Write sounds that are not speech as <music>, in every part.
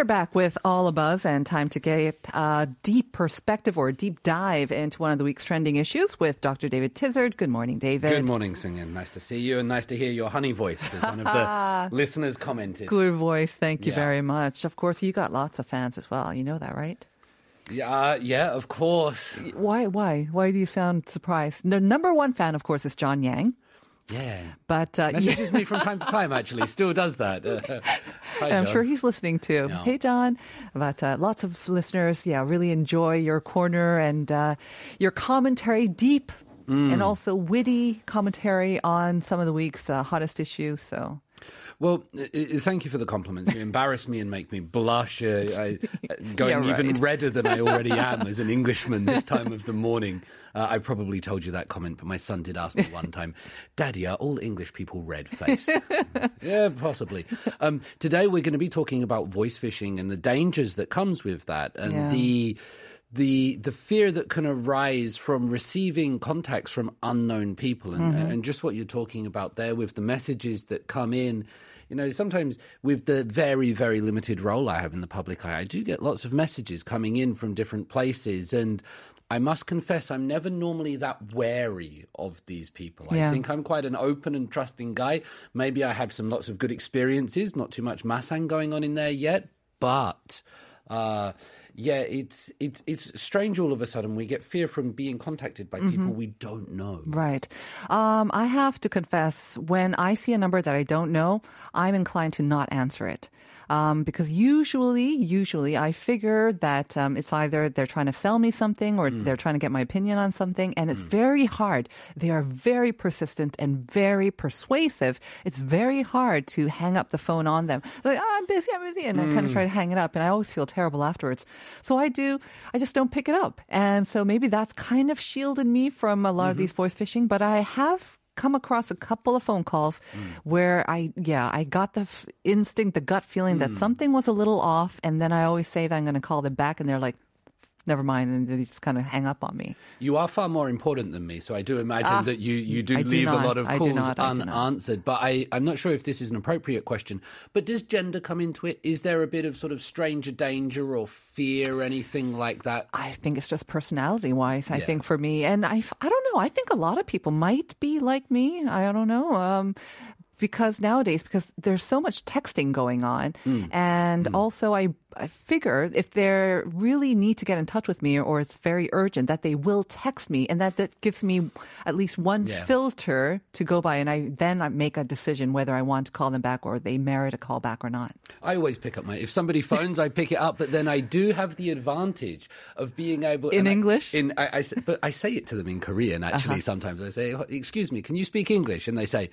We're back with All a Buzz and time to get a deep perspective or a deep dive into one of the week's trending issues with Dr. David Tizard. Good morning, David. Good morning, Singin. Nice to see you and nice to hear your honey voice, as one of the <laughs> listeners commented. Good voice. Thank you Yeah. very much. Of course, you got lots of fans as well. You know that, right? Yeah, uh, yeah, of course. Why? Why? Why do you sound surprised? The number one fan, of course, is John Yang. Yeah. But uh, Messages me from time to time, actually. <laughs> Still does that. Uh, <laughs> hi, I'm sure he's listening too. Hey, John. But uh, lots of listeners, yeah, really enjoy your corner and uh, your commentary, deep Mm. and also witty commentary on some of the week's uh, hottest issues. So Well, uh, uh, thank you for the compliments. You embarrass me and make me blush. Uh, <laughs> I, uh, going Yeah, even redder than I already am <laughs> as an Englishman this time of the morning. Uh, I probably told you that comment, but my son did ask me one time, Daddy, are all English people red faced? <laughs> yeah, possibly. Um, today we're going to be talking about voice phishing and the dangers that comes with that and Yeah. the the the fear that can arise from receiving contacts from unknown people and, Mm-hmm. and just what you're talking about there with the messages that come in you know sometimes with the very very limited role i have in the public eye i do get lots of messages coming in from different places and I must confess, I'm never normally that wary of these people. Yeah. I think I'm quite an open and trusting guy. Maybe I have some lots of good experiences, not too much masang going on in there yet, but uh, yeah, it's it's it's strange. All of a sudden, we get fear from being contacted by people we don't know. Right. Um, I have to confess, when I see a number that I don't know, I'm inclined to not answer it. Um, because usually, usually I figure that um, it's either they're trying to sell me something or they're trying to get my opinion on something, and it's very hard. They are very persistent and very persuasive. It's very hard to hang up the phone on them. Like, oh, I'm busy, I'm busy, and I kind of try to hang it up, and I always feel terrible afterwards. So I do, I just don't pick it up, and so maybe that's kind of shielded me from a lot of these voice phishing. But I have come across a couple of phone calls where I, yeah, I got the f- instinct, the gut feeling that hmm. something was a little off. And then I always say that I'm going to call them back and they're like, never mind. And they just kind of hang up on me. You are far more important than me, so I do imagine that you, you do I do leave a lot of do calls not. I do not. unanswered. But I, I'm not sure if this is an appropriate question. But does gender come into it? Is there a bit of sort of stranger danger or fear, anything like that? I think it's just personality wise. I Yeah. think for me, and I, I don't know. I think a lot of people might be like me. I don't know. Um, because nowadays, because there's so much texting going on, Mm. and also I, I figure if they really need to get in touch with me or it's very urgent, that they will text me, and that that gives me at least one Yeah. filter to go by, and I then I make a decision whether I want to call them back or they merit a call back or not. I always pick up my. If somebody phones, I pick it up. But then I do have the advantage of being able In and I- English? in I, I but I say it to them in Korean. Actually, Uh-huh. sometimes I say, "Oh, "Excuse me, can you speak English?" And they say.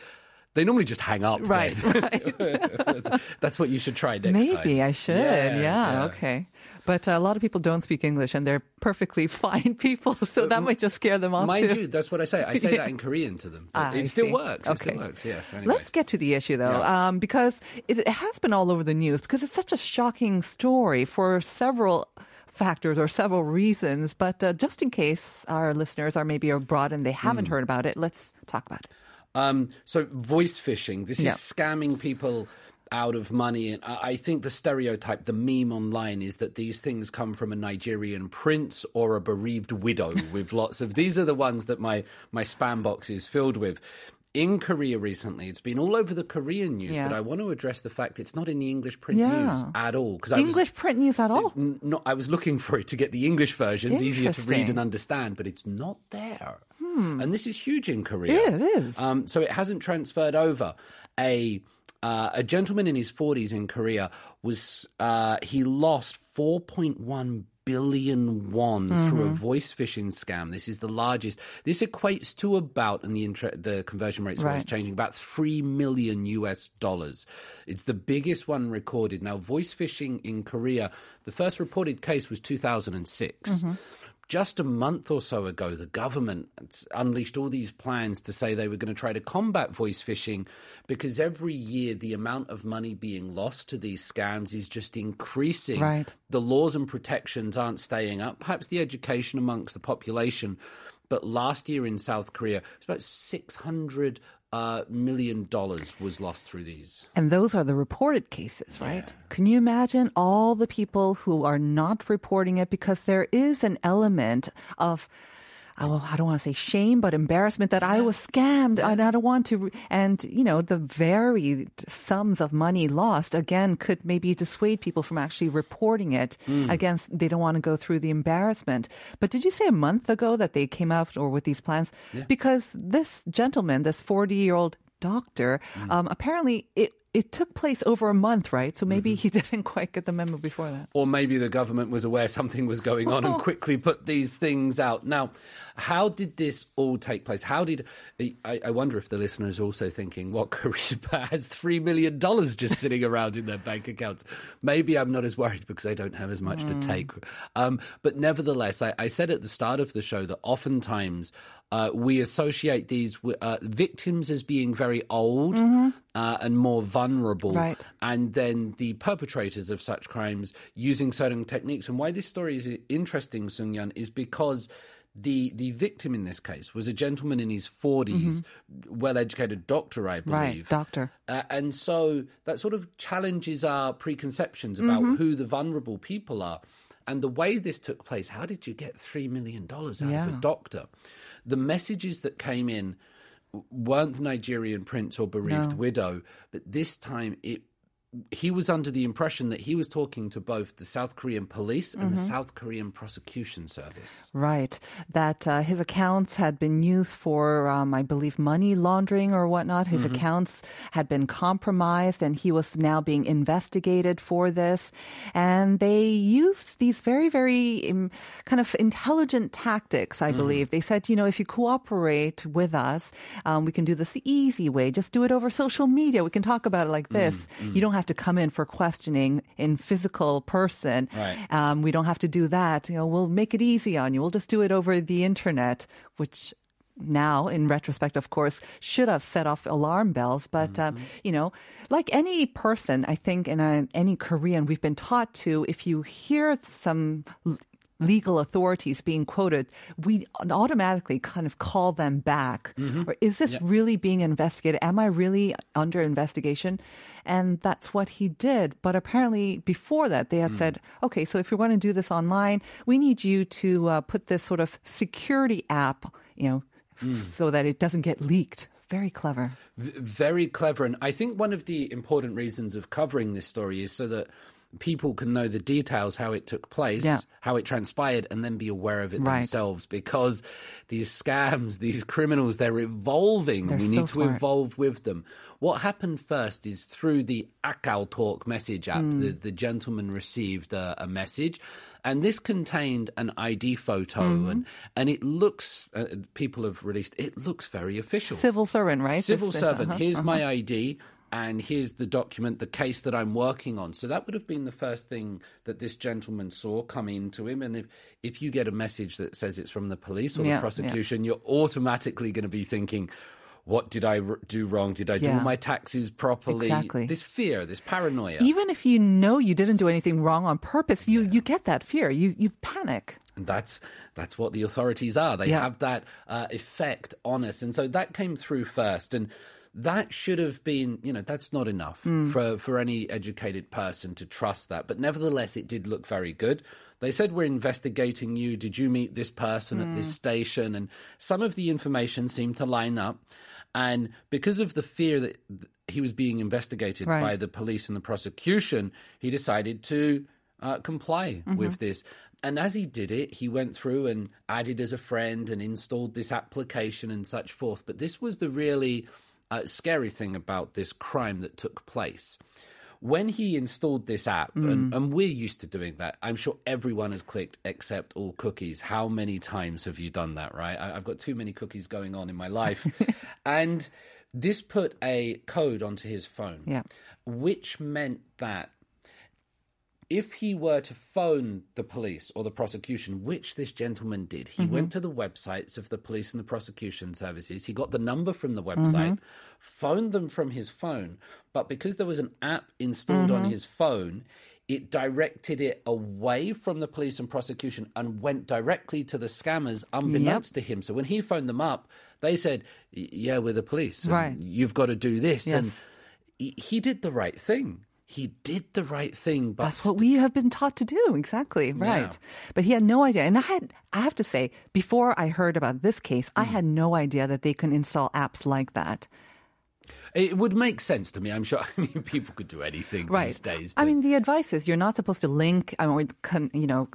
They normally just hang up. Right, <laughs> then. That's what you should try next time. Maybe I should. Yeah, okay. But uh, a lot of people don't speak English and they're perfectly <laughs> fine people, so that might just scare them off Mind too. you, that's what I say. I say that <laughs> in Korean to them. Ah, I it still see. works. It Okay. still works. Yes. Anyway. Let's get to the issue though, Yeah. um, because it, it has been all over the news because it's such a shocking story for several factors or several reasons. But uh, just in case our listeners are maybe abroad and they haven't Hmm. heard about it, let's talk about it. Um, so voice phishing. This Yeah. is scamming people out of money, and I I think the stereotype, the meme online, is that these things come from a Nigerian prince or a bereaved widow with lots of. These are the ones that my my spam box is filled with. In Korea recently, it's been all over the Korean news, Yeah. but I want to address the fact it's not in the English print Yeah. news at all. Because I was, English print news at all? Not, I was looking for it to get the English versions easier to read and understand, but it's not there. And this is huge in Korea. Yeah, it is. Um, so it hasn't transferred over. A uh, a gentleman in his forties in Korea was uh, he lost four point one billion won through Mm-hmm. a voice phishing scam. This is the largest. This equates to about, and the inter- the conversion rates always Right. changing, about three million US dollars. It's the biggest one recorded. Now, voice phishing in Korea, the first reported case was 2006. Just a month or so ago, the government unleashed all these plans to say they were going to try to combat voice phishing because every year the amount of money being lost to these scams is just increasing. Right. The laws and protections aren't staying up, perhaps the education amongst the population. But last year in South Korea, it was about 600 uh, million dollars was lost through these. And those are the reported cases, right? Can you imagine all the people who are not reporting it because there is an element of oh, I don't want to say shame, but embarrassment that I was scammed and I don't want to. And, you know, the varied sums of money lost, again, could maybe dissuade people from actually reporting it. Again, they don't want to go through the embarrassment. But did you say a month ago that they came out or with these plans? Because this gentleman, this 40 year old doctor, um, apparently it, it took place over a month, right? So maybe he <laughs> didn't quite get the memo before that. Or maybe the government was aware something was going on and quickly put these things out. Now, how did this all take place? How did I, I wonder if the listener is also thinking, what <laughs> Korea has three million dollars just sitting around in their bank accounts? Maybe I'm not as worried because I don't have as much to take. Um, but nevertheless, I, I said at the start of the show that oftentimes uh, we associate these uh, victims as being very old uh, and more vulnerable Right. and then the perpetrators of such crimes using certain techniques. And why this story is interesting, Sung Yan, is because the the victim in this case was a gentleman in his 40s, well educated doctor, I Right, believe. doctor. Uh, and so that sort of challenges our preconceptions about who the vulnerable people are. And the way this took place, how did you get $3 million out of a doctor? The messages that came in weren't the Nigerian prince or bereaved widow, but this time it he was under the impression that he was talking to both the South Korean police and the South Korean prosecution service. Right. That uh, his accounts had been used for, um, I believe, money laundering or whatnot. His accounts had been compromised and he was now being investigated for this. And they used these very, very um, kind of intelligent tactics, I believe. They said, you know, if you cooperate with us, um, we can do this the easy way. Just do it over social media. We can talk about it like this. You don't have to come in for questioning in physical person. Right. Um, we don't have to do that. You know, we'll make it easy on you. We'll just do it over the internet, which now, in retrospect, of course, should have set off alarm bells. But, um, you know, like any person, I think in a, any Korean, we've been taught to, if you hear some l- legal authorities being quoted, we automatically kind of call them back. Or is this really being investigated? Am I really under investigation? And that's what he did. But apparently, before that, they had said, okay, so if you're going to do this online, we need you to uh, put this sort of security app, you know, so that it doesn't get leaked. Very clever. V- very clever. And I think one of the important reasons of covering this story is so that people can know the details, how it took place, Yeah. how it transpired, and then be aware of it Right. themselves. Because these scams, <laughs> these criminals, they're evolving. They're we so need to smart. evolve with them. What happened first is through the KakaoTalk message app, Mm. the, the gentleman received a, a message. And this contained an ID photo, Mm-hmm. and, and it looks, uh, people have released, it looks very official. Civil servant, right? Civil This- servant. uh-huh, Here's uh-huh. my ID, and here's the document, the case that I'm working on. So that would have been the first thing that this gentleman saw come into him. And if if you get a message that says it's from the police or Yeah, the prosecution, you're automatically going to be thinking. What did I r- do wrong? Did I do Yeah. my taxes properly? Exactly. This fear, this paranoia. Even if you know you didn't do anything wrong on purpose, you, you get that fear. You, you panic. And that's that's what the authorities are. They Yeah. have that uh, effect on us, and so that came through first, and that should have been, you know, that's not enough hmm. for for any educated person to trust that. But nevertheless, it did look very good. They said we're investigating you. Did you meet this person at this hmm. station? And some of the information seemed to line up, and because of the fear that he was being investigated Right. by the police and the prosecution, he decided to uh, comply mm-hmm. with this. And as he did it, he went through and added as a friend and installed this application and such forth. But this was the really uh, scary thing about this crime that took place. when he installed this app, and, and we're used to doing that, I'm sure everyone has clicked accept all cookies. How many times have you done that, right? I, I've got too many cookies going on in my life. <laughs> and this put a code onto his phone, Yeah. which meant that if he were to phone the police or the prosecution, which this gentleman did, he went mm-hmm. to the websites of the police and the prosecution services. He got the number from the website, mm-hmm. phoned them from his phone, but because there was an app installed on mm-hmm. his phone, it directed it away from the police and prosecution and went directly to the scammers, unbeknownst to him. So when he phoned them up, they said, "Yeah, we're the police. and Right. You've got to do this." And Yes. he, he did the right thing. He did the right thing, but That's what we have been taught to do. Exactly. Right. But he had no idea. And I had, I have to say, before I heard about this case, Mm. I had no idea that they can install apps like that. It would make sense to me. I'm sure. <laughs> I mean, people could do anything Right. these days. I mean, the advice is you're not supposed to link, I mean, you know,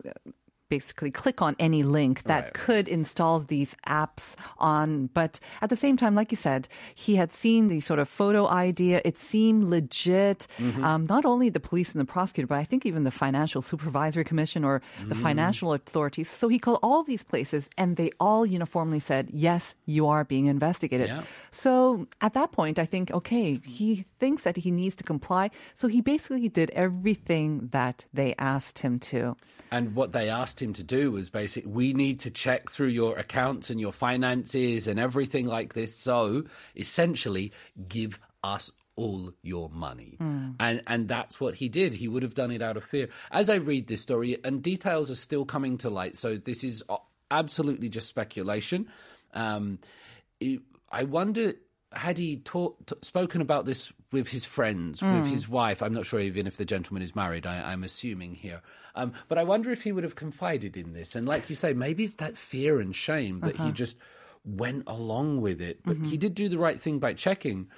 basically click on any link that Right. could install these apps on. But at the same time, like you said, he had seen the sort of photo idea. It seemed legit. Mm-hmm. Um, not only the police and the prosecutor, but I think even the Financial Supervisory Commission or the Mm. financial authorities. So he called all these places and they all uniformly said, yes, you are being investigated. Yeah. So at that point, I think, okay, he thinks that he needs to comply. So he basically did everything that they asked him to. And what they asked him to do was basically, we need to check through your accounts and your finances and everything like this. So essentially, give us all your money. And and that's what he did. He would have done it out of fear. As I read this story, and details are still coming to light. So this is uh, absolutely just speculation. Um, it- I wonder had he taught, t- spoken about this with his friends, with hmm. his wife. I'm not sure even if the gentleman is married. I, I'm assuming here, um, but I wonder if he would have confided in this. And like you say, maybe it's that fear and shame that he uh-huh. just went along with it. But mm-hmm. he did do the right thing by checking.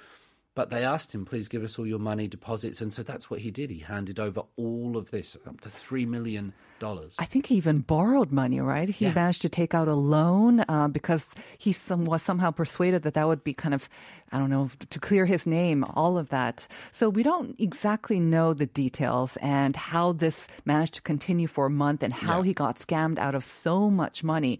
But they asked him, please give us all your money deposits. And so that's what he did. He handed over all of this, up to $3 million. I think he even borrowed money, right? He managed to take out a loan uh, because he some, was somehow persuaded that that would be kind of, I don't know, to clear his name, all of that. So we don't exactly know the details and how this managed to continue for a month and how he got scammed out of so much money.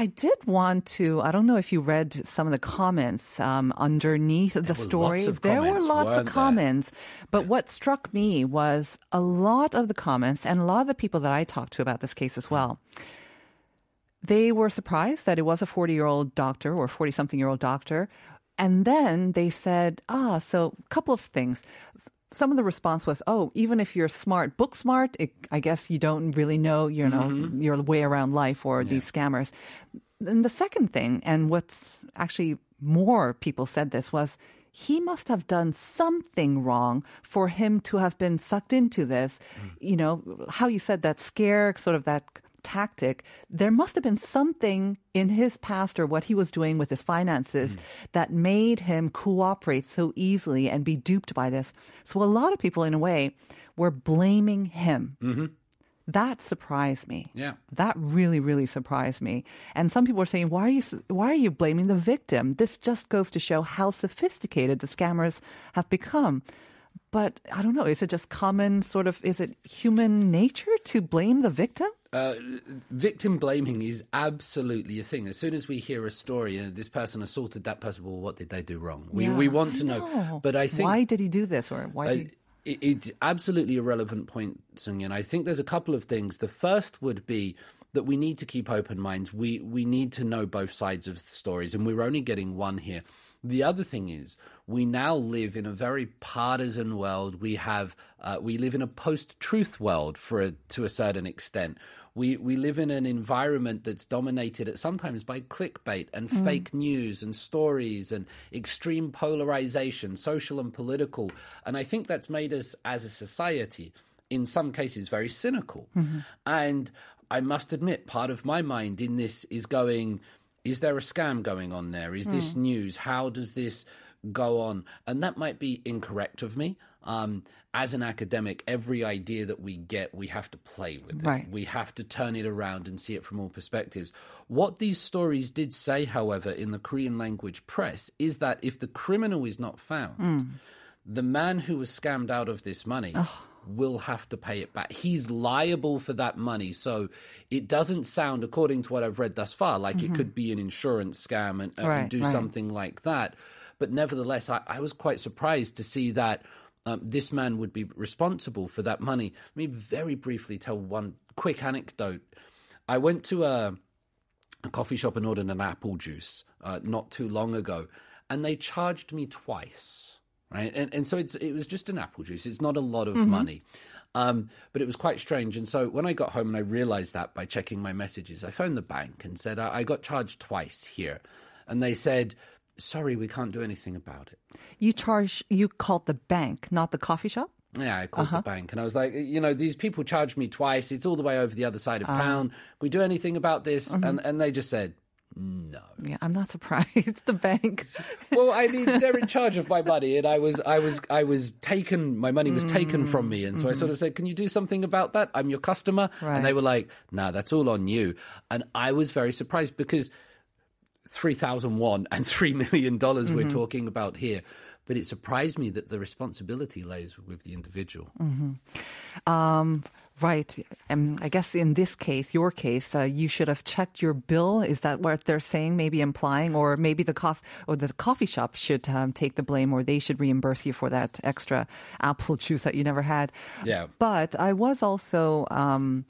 I did want to. I don't know if you read some of the comments um, underneath the were story. lots of there were comments, lots of there? comments, but what struck me was a lot of the comments and a lot of the people that I talked to about this case as well. They were surprised that it was a 40 year old doctor or 40 something year old doctor. And then they said, ah, so a couple of things. Some of the response was, oh, even if you're smart, book smart, it, I guess you don't really know, you know, Mm-hmm. your way around life or these scammers. And the second thing, and what's actually more people said this was, he must have done something wrong for him to have been sucked into this. You know, how you said that scare, sort of that tactic, there must have been something in his past or what he was doing with his finances hmm. that made him cooperate so easily and be duped by this. So a lot of people, in a way, were blaming him. Mm-hmm. That surprised me. Yeah. That really, really surprised me. And some people are saying, "Why are you? Why are you blaming the victim?" This just goes to show how sophisticated the scammers have become. But I don't know. Is it just common sort of? Is it human nature to blame the victim? Uh, victim blaming is absolutely a thing. As soon as we hear a story and this person assaulted that person, well, what did they do wrong? We, Yeah, we want to know. But I think why did he do this, or why? Uh, Did it- it's absolutely a relevant point, Sungyan. I think there's a couple of things. The first would be that we need to keep open minds. We we need to know both sides of the stories, and we're only getting one here. The other thing is we now live in a very partisan world. We have uh, we live in a post-truth world for a, to a certain extent. We we live in an environment that's dominated at sometimes by clickbait and fake news and stories and extreme polarization, social and political. And I think that's made us as a society, in some cases, very cynical. And I must admit, part of my mind in this is going, is there a scam going on there? Is this news? How does this go on? And that might be incorrect of me. Um, as an academic, every idea that we get, we have to play with it. Right. We have to turn it around and see it from all perspectives. What these stories did say, however, in the Korean language press is that if the criminal is not found, the man who was scammed out of this money will have to pay it back. He's liable for that money. So it doesn't sound, according to what I've read thus far, like it could be an insurance scam and, and Mm-hmm. Do right. something like that. But nevertheless, I, I was quite surprised to see that um, this man would be responsible for that money. Let me very briefly tell one quick anecdote. I went to a a coffee shop and ordered an apple juice uh, not too long ago, and they charged me twice. Right, and and so it's it was just an apple juice. It's not a lot of mm-hmm. money, um, but it was quite strange. And so when I got home and I realized that by checking my messages, I phoned the bank and said I, I got charged twice here, and they said, "Sorry, we can't do anything about it." You charge, you called the bank, not the coffee shop? Yeah, I called the uh-huh. bank and I was like, you know, these people charged me twice. It's all the way over the other side of ah. town. Can we do anything about this? Mm-hmm. And and they just said, no. Yeah, I'm not surprised. <laughs> the bank. Well, I mean, they're in charge of my money, and I was, I was, I was taken. My money was taken from me, and so I sort of said, "Can you do something about that? I'm your customer." And they were like, "No, that's all on you." And I was very surprised because three thousand one and <laughs> three million dollars we're talking about here. But it surprised me that the responsibility lays with the individual. Um, right. Um, I guess in this case, your case, uh, you should have checked your bill. Is that what they're saying? Maybe implying, or maybe the coff or the coffee shop should um, take the blame, or they should reimburse you for that extra apple juice that you never had. Yeah. But I was also. Um,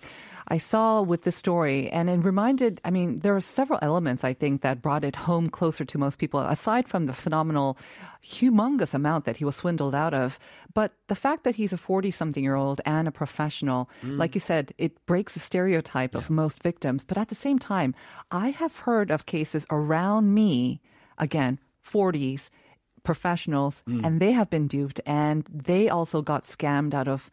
I saw with the story, and it reminded, I mean, there are several elements I think that brought it home closer to most people, aside from the phenomenal, humongous amount that he was swindled out of. But the fact that he's a 40 something year old and a professional, Mm. like you said, it breaks the stereotype of most victims. But at the same time, I have heard of cases around me, again, 40s, professionals, mm. and they have been duped, and they also got scammed out of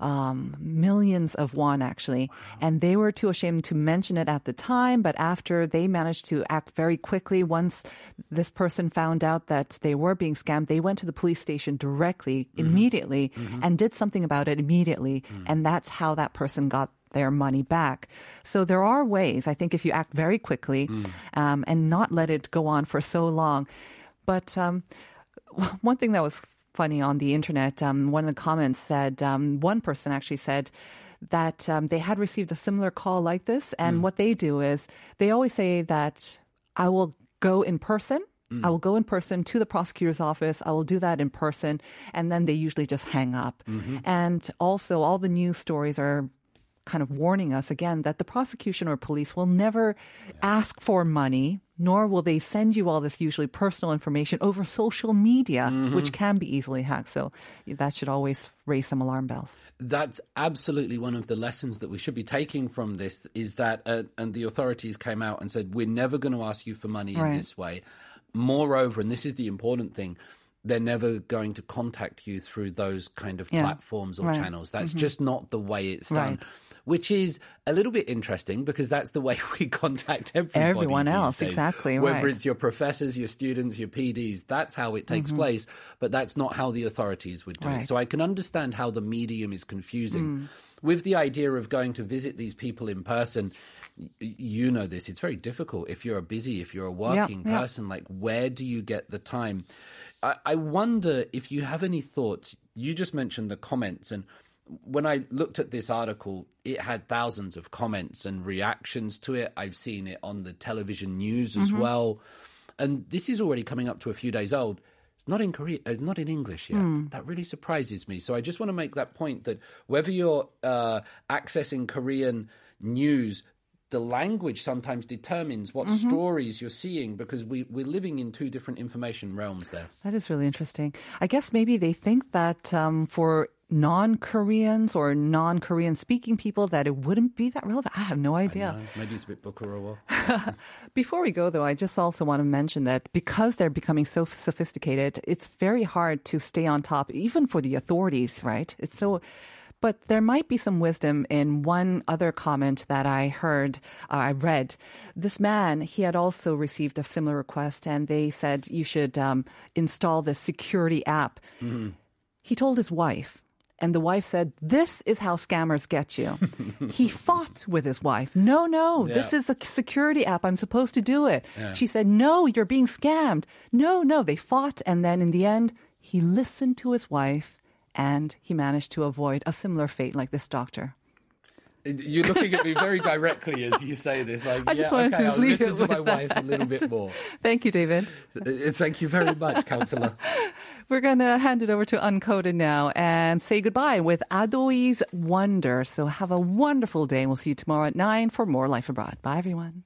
um, millions of won actually, and they were too ashamed to mention it at the time. But after they managed to act very quickly, once this person found out that they were being scammed, they went to the police station directly, immediately, and did something about it immediately, and that's how that person got their money back. So there are ways. I think if you act very quickly um, and not let it go on for so long, but um, <laughs> one thing that was funny on the internet, um, one of the comments said, um, one person actually said that um, they had received a similar call like this. And what they do is they always say that I will go in person. I will go in person to the prosecutor's office. I will do that in person. And then they usually just hang up. And also, all the news stories are kind of warning us again that the prosecution or police will never ask for money, nor will they send you all this usually personal information over social media, which can be easily hacked. So that should always raise some alarm bells. That's absolutely one of the lessons that we should be taking from this is that, uh, and the authorities came out and said, we're never going to ask you for money in Right. this way. Moreover, and this is the important thing, they're never going to contact you through those kind of Yeah. platforms or Right. channels. That's just not the way it's done. Right. Which is a little bit interesting because that's the way <laughs> we contact everybody Everyone else, days. exactly, Whether right. Mm-hmm. it's your professors, your students, your PDs, that's how it takes place. But that's not how the authorities would do it. Right. Mm. So I can understand how the medium is confusing. With the idea of going to visit these people in person, you know this, it's very difficult if you're a busy, if you're a working yeah. person. Like, where do you get the time? I, I wonder if you have any thoughts. You just mentioned the comments, and when I looked at this article, it had thousands of comments and reactions to it. I've seen it on the television news as well. And this is already coming up to a few days old. Not in Korea, uh, not in English yet. That really surprises me. So I just want to make that point that whether you're uh, accessing Korean news, the language sometimes determines what stories you're seeing because we, we're living in two different information realms there. That is really interesting. I guess maybe they think that um, for non-Koreans or non-Korean speaking people that it wouldn't be that relevant. I have no idea. Maybe it's a bit Bukurova. <laughs> Before we go, though, I just also want to mention that because they're becoming so sophisticated, it's very hard to stay on top, even for the authorities, right? It's so. But there might be some wisdom in one other comment that I heard, uh, I read. This man, he had also received a similar request, and they said you should um, install this security app. He told his wife, and the wife said, This is how scammers get you. he <laughs> fought with his wife. No, no, this is a security app. I'm supposed to do it. She said, No, you're being scammed. No, no. They fought. And then in the end, he listened to his wife and he managed to avoid a similar fate like this doctor. You're looking at me very directly as you say this. Like, I just yeah, wanted okay, to I'll leave listen it to my wife a little bit more. <laughs> Thank you, David. Uh, Thank you very much, counsellor. <laughs> We're going to hand it over to Uncoded now and say goodbye with ADOY's Wonder. So have a wonderful day. We'll see you tomorrow at 9 for more Life Abroad. Bye, everyone.